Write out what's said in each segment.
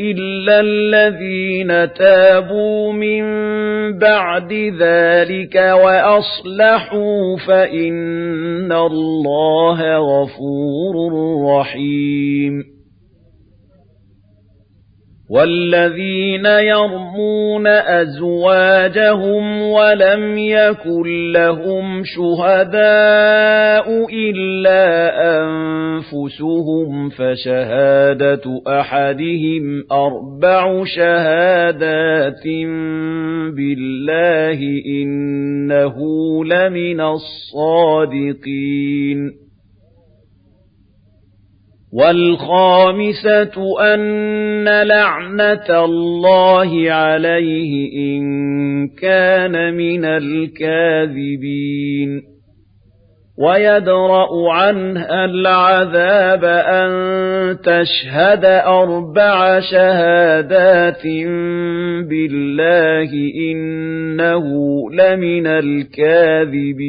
إِلَّا الَّذِينَ تَابُوا مِن بَعْدِ ذَلِكَ وَأَصْلَحُوا فَإِنَّ اللَّهَ غَفُورٌ رَّحِيمٌ والذين يرمون أزواجهم ولم يكن لهم شهداء إلا أنفسهم فشهادة أحدهم أربع شهادات بالله إنه لمن الصادقين والخامسة أن لعنة الله عليه إن كان من الكاذبين ويدرأ عنها العذاب أن تشهد أربع شهادات بالله إنه لمن الكاذبين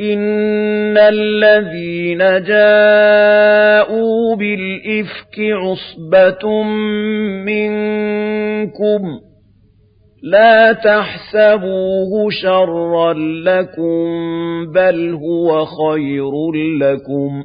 إِنَّ الَّذِينَ جَاءُوا بِالْإِفْكِ عُصْبَةٌ مِنْكُمْ لَا تَحْسَبُوهُ شَرًّا لَكُمْ بَلْ هُوَ خَيْرٌ لَكُمْ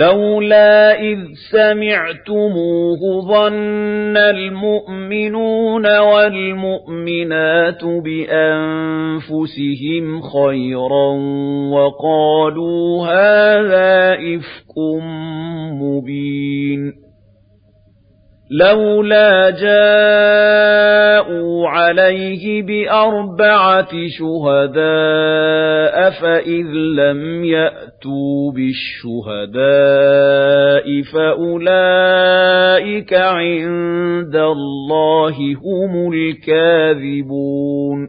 لولا إذ سمعتموه ظن المؤمنون والمؤمنات بأنفسهم خيرا وقالوا هذا إفك مبين. لَوْلَا جَاءُوا عَلَيْهِ بِأَرْبَعَةِ شُهَدَاءَ فَإِذْ لَمْ يَأْتُوا بِالشُّهَدَاءِ فَأُولَئِكَ عِندَ اللَّهِ هُمُ الْكَاذِبُونَ.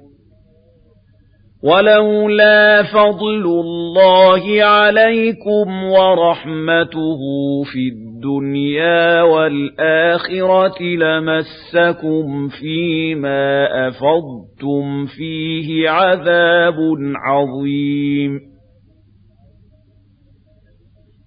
وَلَوْلَا فَضْلُ اللَّهِ عَلَيْكُمْ وَرَحْمَتُهُ فِي الدُّنْيَا وَالْآخِرَةِ لَمَسَّكُمْ فِيمَا أَفَضْتُمْ فِيهِ عَذَابٌ عَظِيمٌ.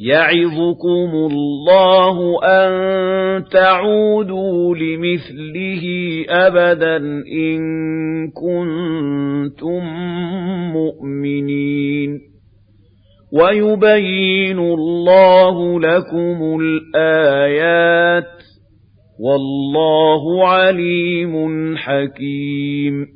يَعِظُكُمُ اللَّهُ أَن تَعُودُوا لِمِثْلِهِ أَبَدًا إِن كُنتُم مُّؤْمِنِينَ. وَيُبَيِّنُ اللَّهُ لَكُمُ الْآيَاتِ وَاللَّهُ عَلِيمٌ حَكِيمٌ.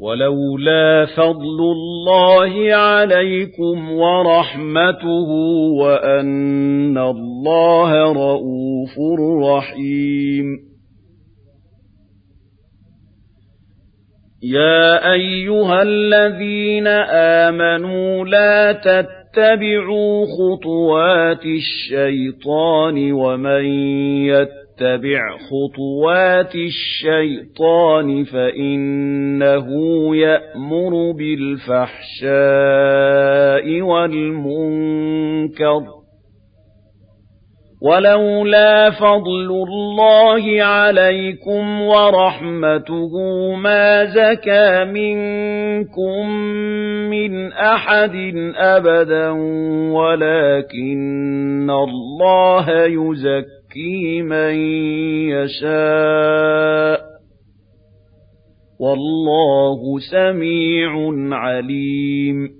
وَلَوْلَا فَضْلُ اللَّهِ عَلَيْكُمْ وَرَحْمَتُهُ وَأَنَّ اللَّهَ رَءُوفٌ رَّحِيمٌ. يَا أَيُّهَا الَّذِينَ آمَنُوا لَا تَتَّبِعُوا خُطُوَاتِ الشَّيْطَانِ وَمَن يَتَّبِعْ يَتَّبِعْ خُطُوَاتِ الشَّيْطَانِ فَإِنَّهُ يَأْمُرُ بِالْفَحْشَاءِ وَالْمُنكَرِ. وَلَوْلَا فَضْلُ اللَّهِ عَلَيْكُمْ وَرَحْمَتُهُ مَا زَكَىٰ مِنكُم مِّنْ أَحَدٍ أَبَدًا وَلَٰكِنَّ اللَّهَ يُزَكِّي يُزَكِّي مَن يَشَاءُ. وَاللَّهُ سَمِيعٌ عَلِيمٌ.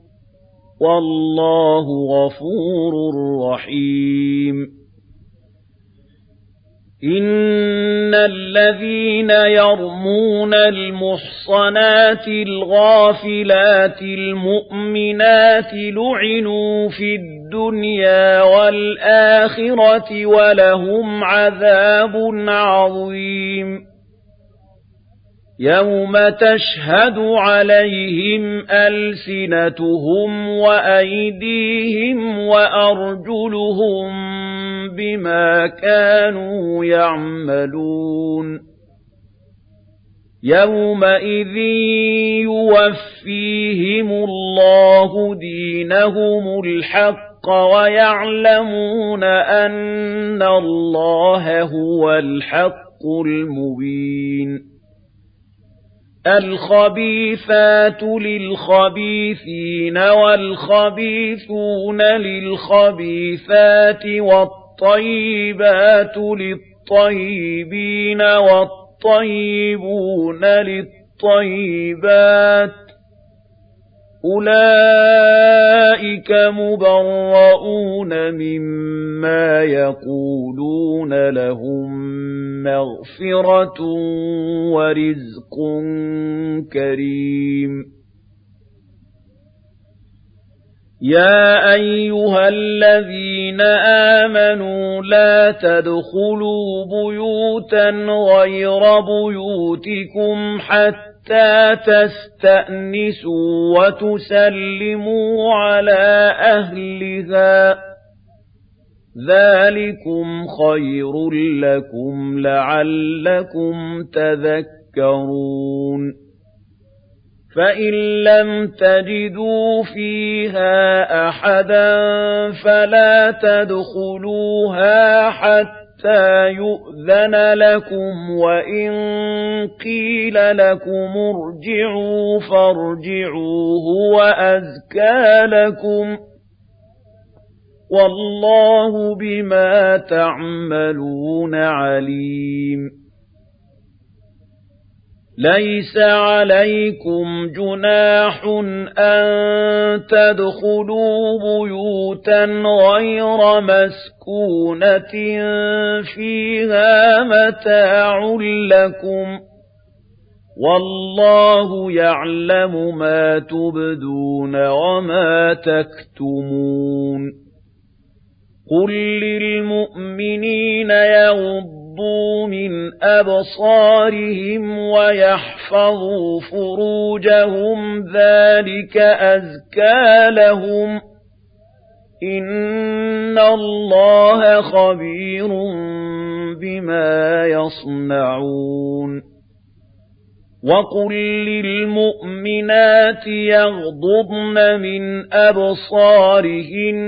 وَاللَّهُ غَفُورٌ رَّحِيمٌ. إِنَّ الَّذِينَ يَرْمُونَ الْمُحْصَنَاتِ الْغَافِلَاتِ الْمُؤْمِنَاتِ لُعِنُوا فِي الدُّنْيَا وَالْآخِرَةِ وَلَهُمْ عَذَابٌ عَظِيمٌ. يَوْمَ تَشْهَدُ عَلَيْهِمْ أَلْسِنَتُهُمْ وَأَيْدِيهِمْ وَأَرْجُلُهُم بِمَا كَانُوا يَعْمَلُونَ يَوْمَئِذٍ يُوَفِّيهِمُ اللَّهُ دِينَهُمُ الْحَقَّ وَيَعْلَمُونَ أَنَّ اللَّهَ هُوَ الْحَقُّ الْمُبِينُ الْخَبِيثَاتُ لِلْخَبِيثِينَ وَالْخَبِيثُونَ لِلْخَبِيثَاتِ وَالطَّيِّبَاتُ لِلطَّيِّبِينَ وَالطَّيِّبُونَ لِلطَّيِّبَاتِ أُولَئِكَ مُبَرَّءُونَ مِمَّا يَقُولُونَ لَهُم مَّغْفِرَةٌ وَرِزْقٌ كَرِيمٌ يَا أَيُّهَا الَّذِينَ آمَنُوا لَا تَدْخُلُوا بُيُوتًا غَيْرَ بُيُوتِكُمْ حَتَّى حَتَّى تَسْتَأْنِسُوا وَتُسَلِّمُوا عَلَىٰ أَهْلِهَا ۚ ذَٰلِكُمْ خَيْرٌ لَّكُمْ لَعَلَّكُمْ تَذَكَّرُونَ فَإِن لَّمْ تَجِدُوا فِيهَا أَحَدًا فَلَا تَدْخُلُوهَا حَتَّىٰ حَتَّى يُؤْذَنَ لَكُمْ وَإِن قِيلَ لَكُمُ ارْجِعُوا فَارْجِعُوا هُوَ أَزْكَىٰ لَكُمْ ۚ وَاللَّهُ بِمَا تَعْمَلُونَ عَلِيمٌ لَيْسَ عَلَيْكُمْ جُنَاحٌ أَن تَدْخُلُوا بُيُوتًا غَيْرَ مَسْكُونَةٍ فِيهَا مَتَاعٌ لَّكُمْ ۚ وَاللَّهُ يَعْلَمُ مَا تُبْدُونَ وَمَا تَكْتُمُونَ قُل لِّلْمُؤْمِنِينَ يَغُضُّوا يَغُضُّوا مِنْ أَبْصَارِهِمْ وَيَحْفَظُوا فُرُوجَهُمْ ذَلِكَ أَزْكَىٰ لَهُمْ ۗ. إِنَّ اللَّهَ خَبِيرٌ بِمَا يَصْنَعُونَ. وَقُل لِّلْمُؤْمِنَاتِ يَغْضُضْنَ مِنْ أَبْصَارِهِنَّ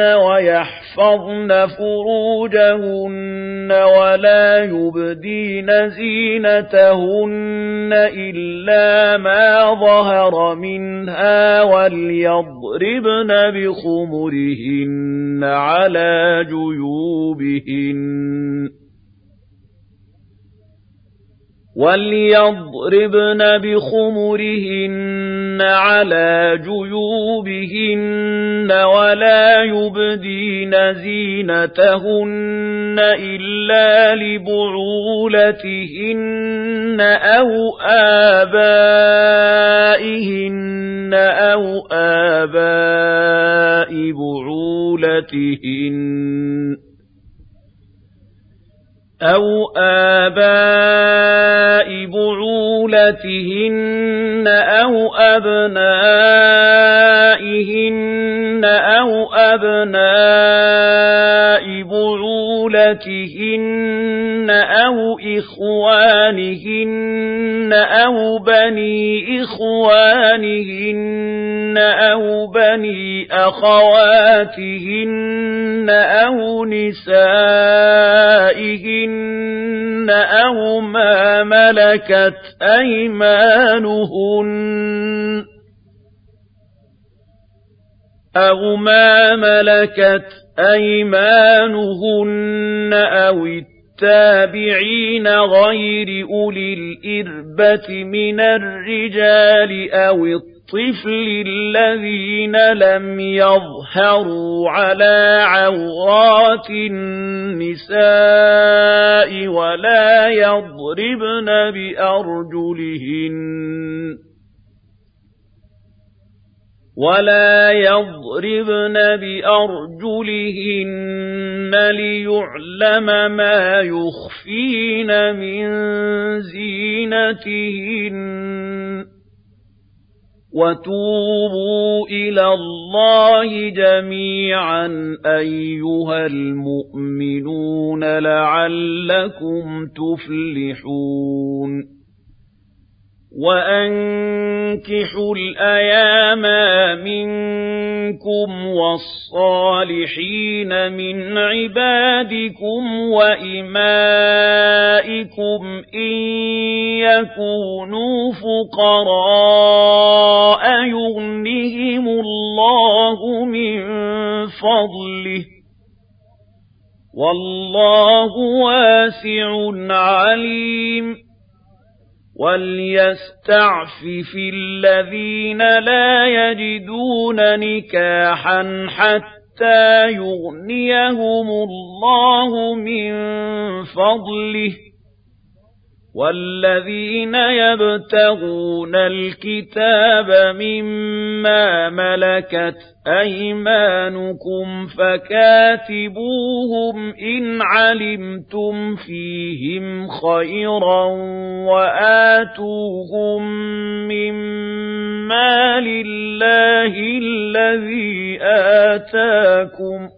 وَيَحْفَظْنَ فُرُوجَهُنَّ وَلَا يُبْدِينَ زِينَتَهُنَّ إِلَّا مَا ظَهَرَ مِنْهَا وَلْيَضْرِبْنَ بِخُمُرِهِنَّ عَلَىٰ جُيُوبِهِنَّ وَلْيَضْرِبْنَ بِخُمُرِهِنَّ عَلَىٰ جُيُوبِهِنَّ وَلَا يُبْدِينَ زِينَتَهُنَّ إِلَّا لِبُعُولَتِهِنَّ أَوْ آبَائِهِنَّ أَوْ آبَاءِ بُعُولَتِهِنَّ أَوْ آبَاءِ بُعُولَتِهِنَّ أَوْ أَبْنَائِهِنَّ أَوْ أَبْنَاءِ بُعُولَتِهِنَّ أَوْ إِخْوَانِهِنَّ أَوْ بَنِي إِخْوَانِهِنَّ أَوْ بَنِي أَخَوَاتِهِنَّ أَوْ نِسَائِهِنَّ أَوْ مَا مَلَكَتْ أَيْمَانُهُنَّ أَوْ مَا مَلَكَتْ أَيْمَانُهُنَّ أَوِ التَّابِعِينَ غَيْرِ أُولِي الْإِرْبَةِ مِنَ الرِّجَالِ أَوِ الطِّفْلِ الَّذِينَ لَمْ يَظْهَرُوا عَلَىٰ عَوْرَاتِ النِّسَاءِ وَلَا يَضْرِبْنَ بِأَرْجُلِهِنَّ وَلَا يَضْرِبْنَ بِأَرْجُلِهِنَّ لِيُعْلَمَ مَا يُخْفِينَ مِن زِينَتِهِنَّ ۚ. وَتُوبُوا إِلَى اللَّهِ جَمِيعًا أَيُّهَا الْمُؤْمِنُونَ لَعَلَّكُمْ تُفْلِحُونَ وَأَنكِحُوا الْأَيَامَ مِنكُمْ وَالصَّالِحِينَ مِنْ عِبَادِكُمْ وَإِمَائِكُمْ إِن يَكُونُوا فُقَرَاءَ يُغْنِهِمُ اللَّهُ مِن فَضْلِهِ وَاللَّهُ وَاسِعٌ عَلِيمٌ وَلْيَسْتَعْفِفِ الَّذِينَ لَا يَجِدُونَ نِكَاحًا حَتَّىٰ يُغْنِيَهُمُ اللَّهُ مِن فَضْلِهِ وَالَّذِينَ يَبْتَغُونَ الْكِتَابَ مِمَّا مَلَكَتْ أَيْمَانُكُمْ فَكَاتِبُوهُمْ إِنْ عَلِمْتُمْ فِيهِمْ خَيْرًا وَآتُوهُم مِّمَّا لِلَّهِ الَّذِي آتَاكُمْ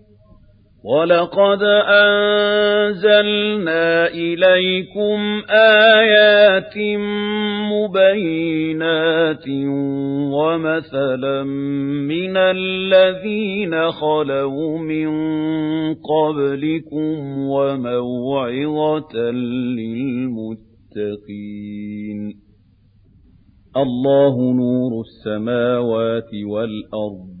وَلَقَدْ أَنزَلْنَا إِلَيْكُمْ آيَاتٍ مُبَيِّنَاتٍ وَمَثَلًا مِنَ الَّذِينَ خَلَوْا مِن قَبْلِكُمْ وَمَوْعِظَةً لِّلْمُتَّقِينَ اللَّهُ نُورُ السَّمَاوَاتِ وَالْأَرْضِ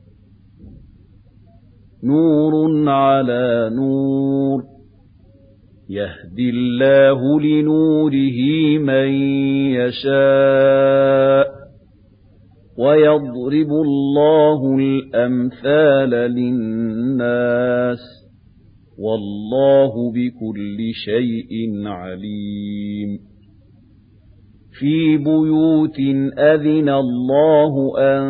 نُورٌ عَلَىٰ نُورٍ. يَهْدِي اللَّهُ لِنُورِهِ مَن يَشَاءُ وَيَضْرِبُ اللَّهُ الْأَمْثَالَ لِلنَّاسِ. وَاللَّهُ بِكُلِّ شَيْءٍ عَلِيمٌ. فِي بُيُوتٍ أَذِنَ اللَّهُ أَن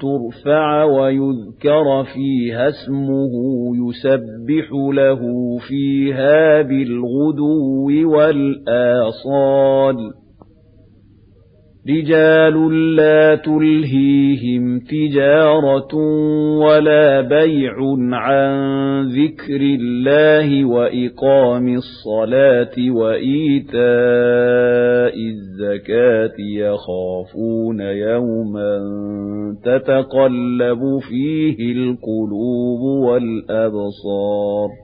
تُرْفَعَ وَيُذْكَرَ فِيهَا اسْمُهُ يُسَبِّحُ لَهُ فِيهَا بِالْغُدُوِّ وَالْآصَالِ. رِجَالٌ لَّا تُلْهِيهِمْ تِجَارَةٌ وَلَا بَيْعٌ عَن ذِكْرِ اللَّهِ وَإِقَامِ الصَّلَاةِ وَإِيتَاءِ الزَّكَاةِ يَخَافُونَ يَوْمًا تَتَقَلَّبُ فِيهِ الْقُلُوبُ وَالْأَبْصَارُ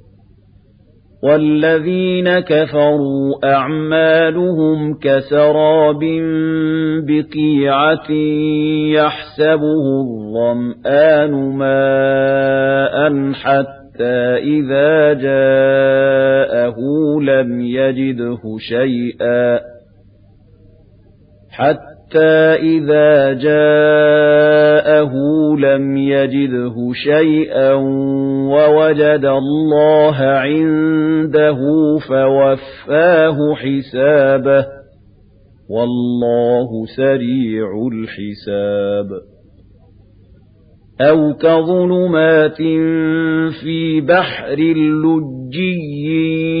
وَالَّذِينَ كَفَرُوا أَعْمَالُهُمْ كَسَرَابٍ بِقِيعَةٍ يَحْسَبُهُ الظَّمْآنُ مَاءً حَتَّىٰ إِذَا جَاءَهُ لَمْ يَجِدْهُ شَيْئًا حَتَّىٰ إِذَا جَاءَهُ لَمْ يَجِدْهُ شَيْئًا وَوَجَدَ اللَّهَ عِندَهُ فَوَفَّاهُ حِسَابَهُ وَاللَّهُ سَرِيعُ الْحِسَابِ أَوْ كَظُلُمَاتٍ فِي بَحْرٍ لُّجِّيٍّ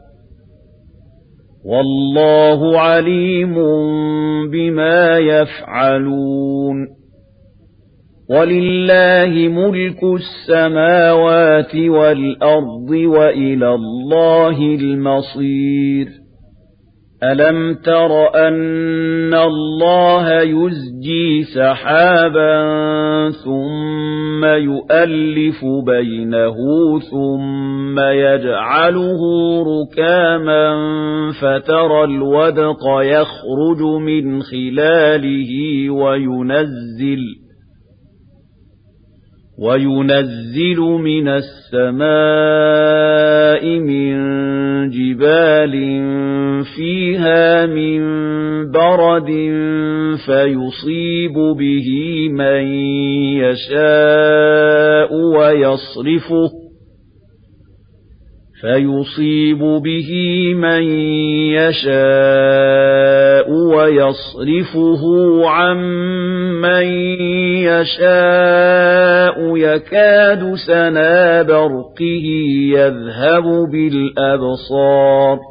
وَاللَّهُ عَلِيمٌ بِمَا يَفْعَلُونَ. وَلِلَّهِ مُلْكُ السَّمَاوَاتِ وَالْأَرْضِ وَإِلَى اللَّهِ الْمَصِيرُ. أَلَمْ تَرَ أَنَّ اللَّهَ يُزْجِي سَحَابًا ثُمَّ يُؤَلِّفُ بَيْنَهُ ثُمَّ يَجْعَلُهُ رُكَامًا فَتَرَى الْوَدْقَ يَخْرُجُ مِنْ خِلَالِهِ وَيُنَزِّلُ وَيُنَزِّلُ مِنَ السَّمَاءِ مِن جِبَالٍ فِيهَا مِن بَرَدٍ فَيُصِيبُ بِهِ مَن يَشَاءُ وَيَصْرِفُهُ فَيُصِيبُ بِهِ مَن يَشَاءُ وَيَصْرِفُهُ عَن مَّن يَشَاءُ يَكَادُ سَنَا بَرْقِهِ يَذْهَبُ بِالْأَبْصَارِ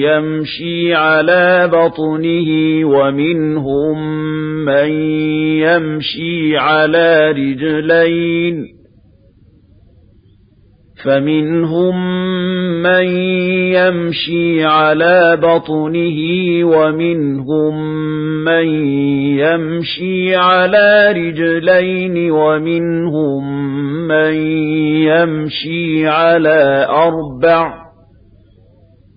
يَمْشِي عَلَى بَطْنِهِ وَمِنْهُم مَّن يَمْشِي عَلَى رِجْلَيْنِ فَمِنْهُم مَّن يَمْشِي عَلَى بَطْنِهِ وَمِنْهُم مَّن يَمْشِي عَلَى رِجْلَيْنِ وَمِنْهُم مَّن يَمْشِي عَلَى أَرْبَعٍ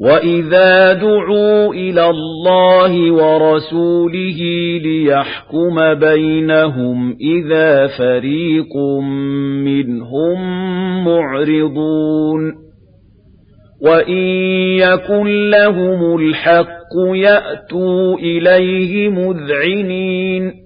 وَإِذَا دُعُوا إِلَى اللَّهِ وَرَسُولِهِ لِيَحْكُمَ بَيْنَهُمْ إِذَا فَرِيقٌ مِّنْهُم مُّعْرِضُونَ وَإِن يَكُن لَّهُمُ الْحَقُّ يَأْتُوا إِلَيْهِ مُذْعِنِينَ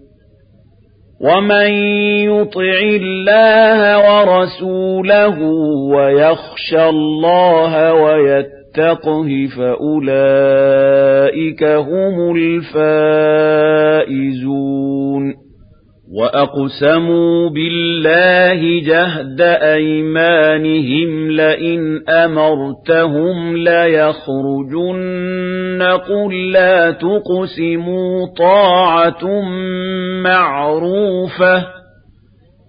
وَمَن يُطِعِ اللَّهَ وَرَسُولَهُ وَيَخْشَ اللَّهَ وَيَتَّقِ يتقه فأولئك هم الفائزون وأقسموا بالله جهد أيمانهم لئن أمرتهم ليخرجن قل لا تقسموا طاعة معروفة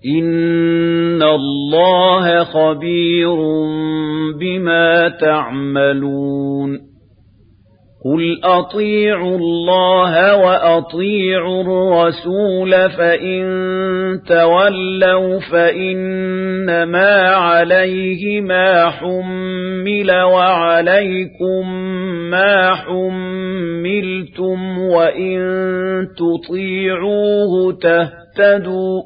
إن الله خبير بما تعملون قُلْ أَطِيعُوا اللَّهَ وَأَطِيعُوا الرَّسُولَ فَإِن تَوَلَّوْا فَإِنَّمَا عَلَيْهِ مَا حُمِّلَ وَعَلَيْكُمْ مَا حُمِّلْتُمْ وَإِن تُطِيعُوهُ تَهْتَدُوا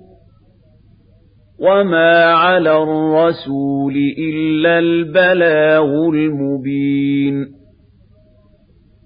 وَمَا عَلَى الرَّسُولِ إِلَّا الْبَلَاغُ الْمُبِينُ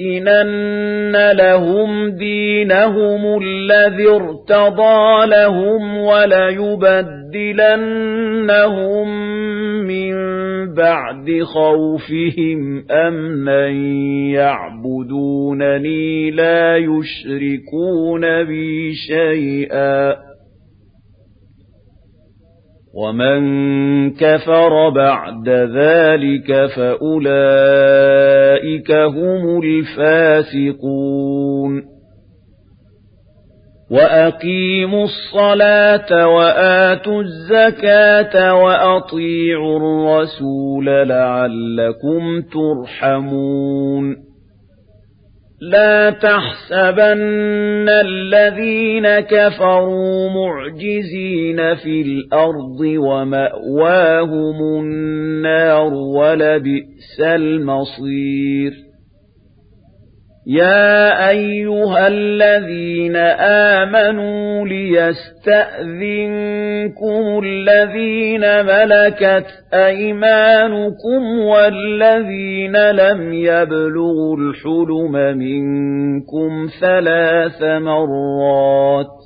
لَنُمَكِّنَنَّ لَهُمْ دِينَهُمُ الَّذِي ارْتَضَىٰ لَهُمْ وَلَيُبَدِّلَنَّهُم مِّن بَعْدِ خَوْفِهِمْ أَمْنًا يَعْبُدُونَنِي لَا يُشْرِكُونَ بِي شَيْئًا وَمَن كَفَرَ بَعْدَ ذَلِكَ فَأُولَئِكَ هُمُ الْفَاسِقُونَ وَأَقِيمُوا الصَّلَاةَ وَآتُوا الزَّكَاةَ وَأَطِيعُوا الرَّسُولَ لَعَلَّكُمْ تُرْحَمُونَ لا تحسبن الذين كفروا معجزين في الأرض ومأواهم النار ولبئس المصير. يَا أَيُّهَا الَّذِينَ آمَنُوا لِيَسْتَأْذِنكُمُ الَّذِينَ مَلَكَتْ أَيْمَانُكُمْ وَالَّذِينَ لَمْ يَبْلُغُوا الْحُلُمَ مِنكُمْ ثَلَاثَ مَرَّاتٍ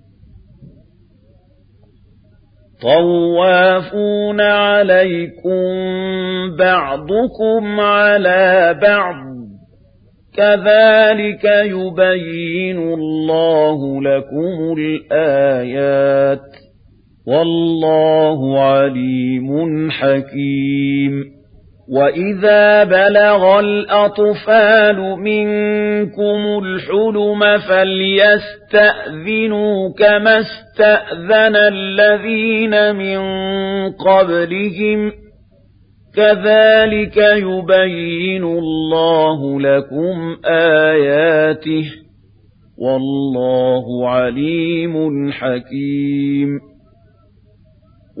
طوافون عليكم بعضكم على بعض كذلك يبين الله لكم الآيات والله عليم حكيم وَإِذَا بَلَغَ الْأَطْفَالُ مِنكُمُ الْحُلُمَ فَلْيَسْتَأْذِنُوا كَمَا اسْتَأْذَنَ الَّذِينَ مِن قَبْلِهِمْ كَذَلِكَ يُبَيِّنُ اللَّهُ لَكُمْ آيَاتِهِ وَاللَّهُ عَلِيمٌ حَكِيمٌ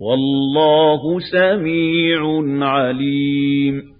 وَاللَّهُ سَمِيعٌ عَلِيمٌ.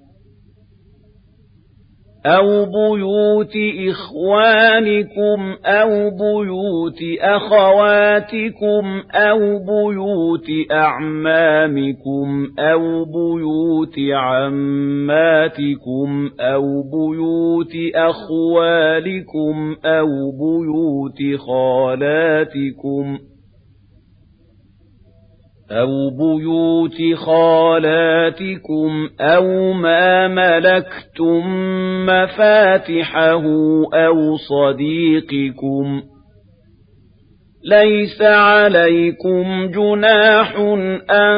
أَوْ بُيُوتِ إِخْوَانِكُمْ أَوْ بُيُوتِ أَخَوَاتِكُمْ أَوْ بُيُوتِ أَعْمَامِكُمْ أَوْ بُيُوتِ عَمَّاتِكُمْ أَوْ بُيُوتِ أَخْوَالِكُمْ أَوْ بُيُوتِ خَالَاتِكُمْ أَوْ بُيُوتِ خَالَاتِكُمْ أَوْ مَا مَلَكْتُم مَّفَاتِحَهُ أَوْ صَدِيقِكُمْ لَيْسَ عَلَيْكُمْ جُنَاحٌ أَن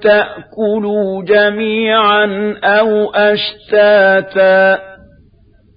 تَأْكُلُوا جَمِيعًا أَوْ أَشْتَاتًا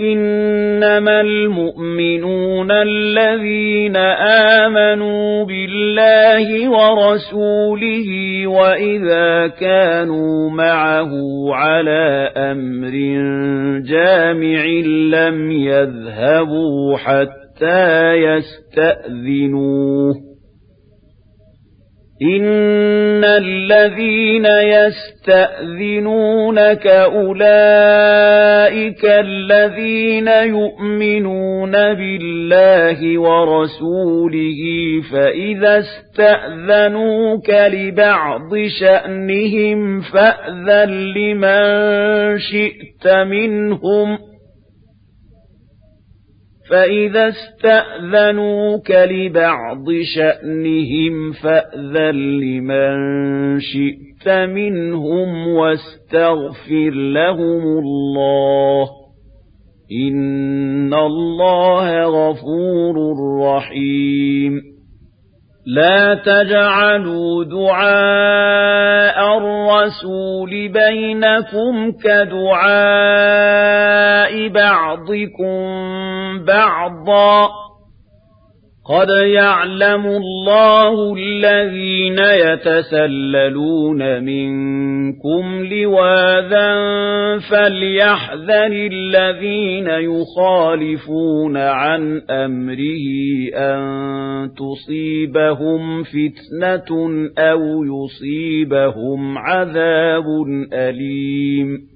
إِنَّمَا الْمُؤْمِنُونَ الَّذِينَ آمَنُوا بِاللَّهِ وَرَسُولِهِ وَإِذَا كَانُوا مَعَهُ عَلَىٰ أَمْرٍ جَامِعٍ لَّمْ يَذْهَبُوا حَتَّىٰ يَسْتَأْذِنُوهُ إِنَّ الَّذِينَ يَسْتَأْذِنُونَكَ أُولَٰئِكَ الَّذِينَ يُؤْمِنُونَ بِاللَّهِ وَرَسُولِهِ فَإِذَا اسْتَأْذَنُوكَ لِبَعْضِ شَأْنِهِمْ فَأْذَن لِّمَن شِئْتَ مِنْهُمْ ۖ فَإِذَا اسْتَأْذَنُوكَ لِبَعْضِ شَأْنِهِمْ فَأْذَن لِّمَن شِئْتَ مِنْهُمْ وَاسْتَغْفِرْ لَهُمُ اللَّهَ إِنَّ اللَّهَ غَفُورٌ رَّحِيمٌ. لا تجعلوا دعاء الرسول بينكم كدعاء بعضكم بعضا قد يعلم الله الذين يتسللون منكم لواذا فليحذر الذين يخالفون عن أمره أن تصيبهم فتنة أو يصيبهم عذاب أليم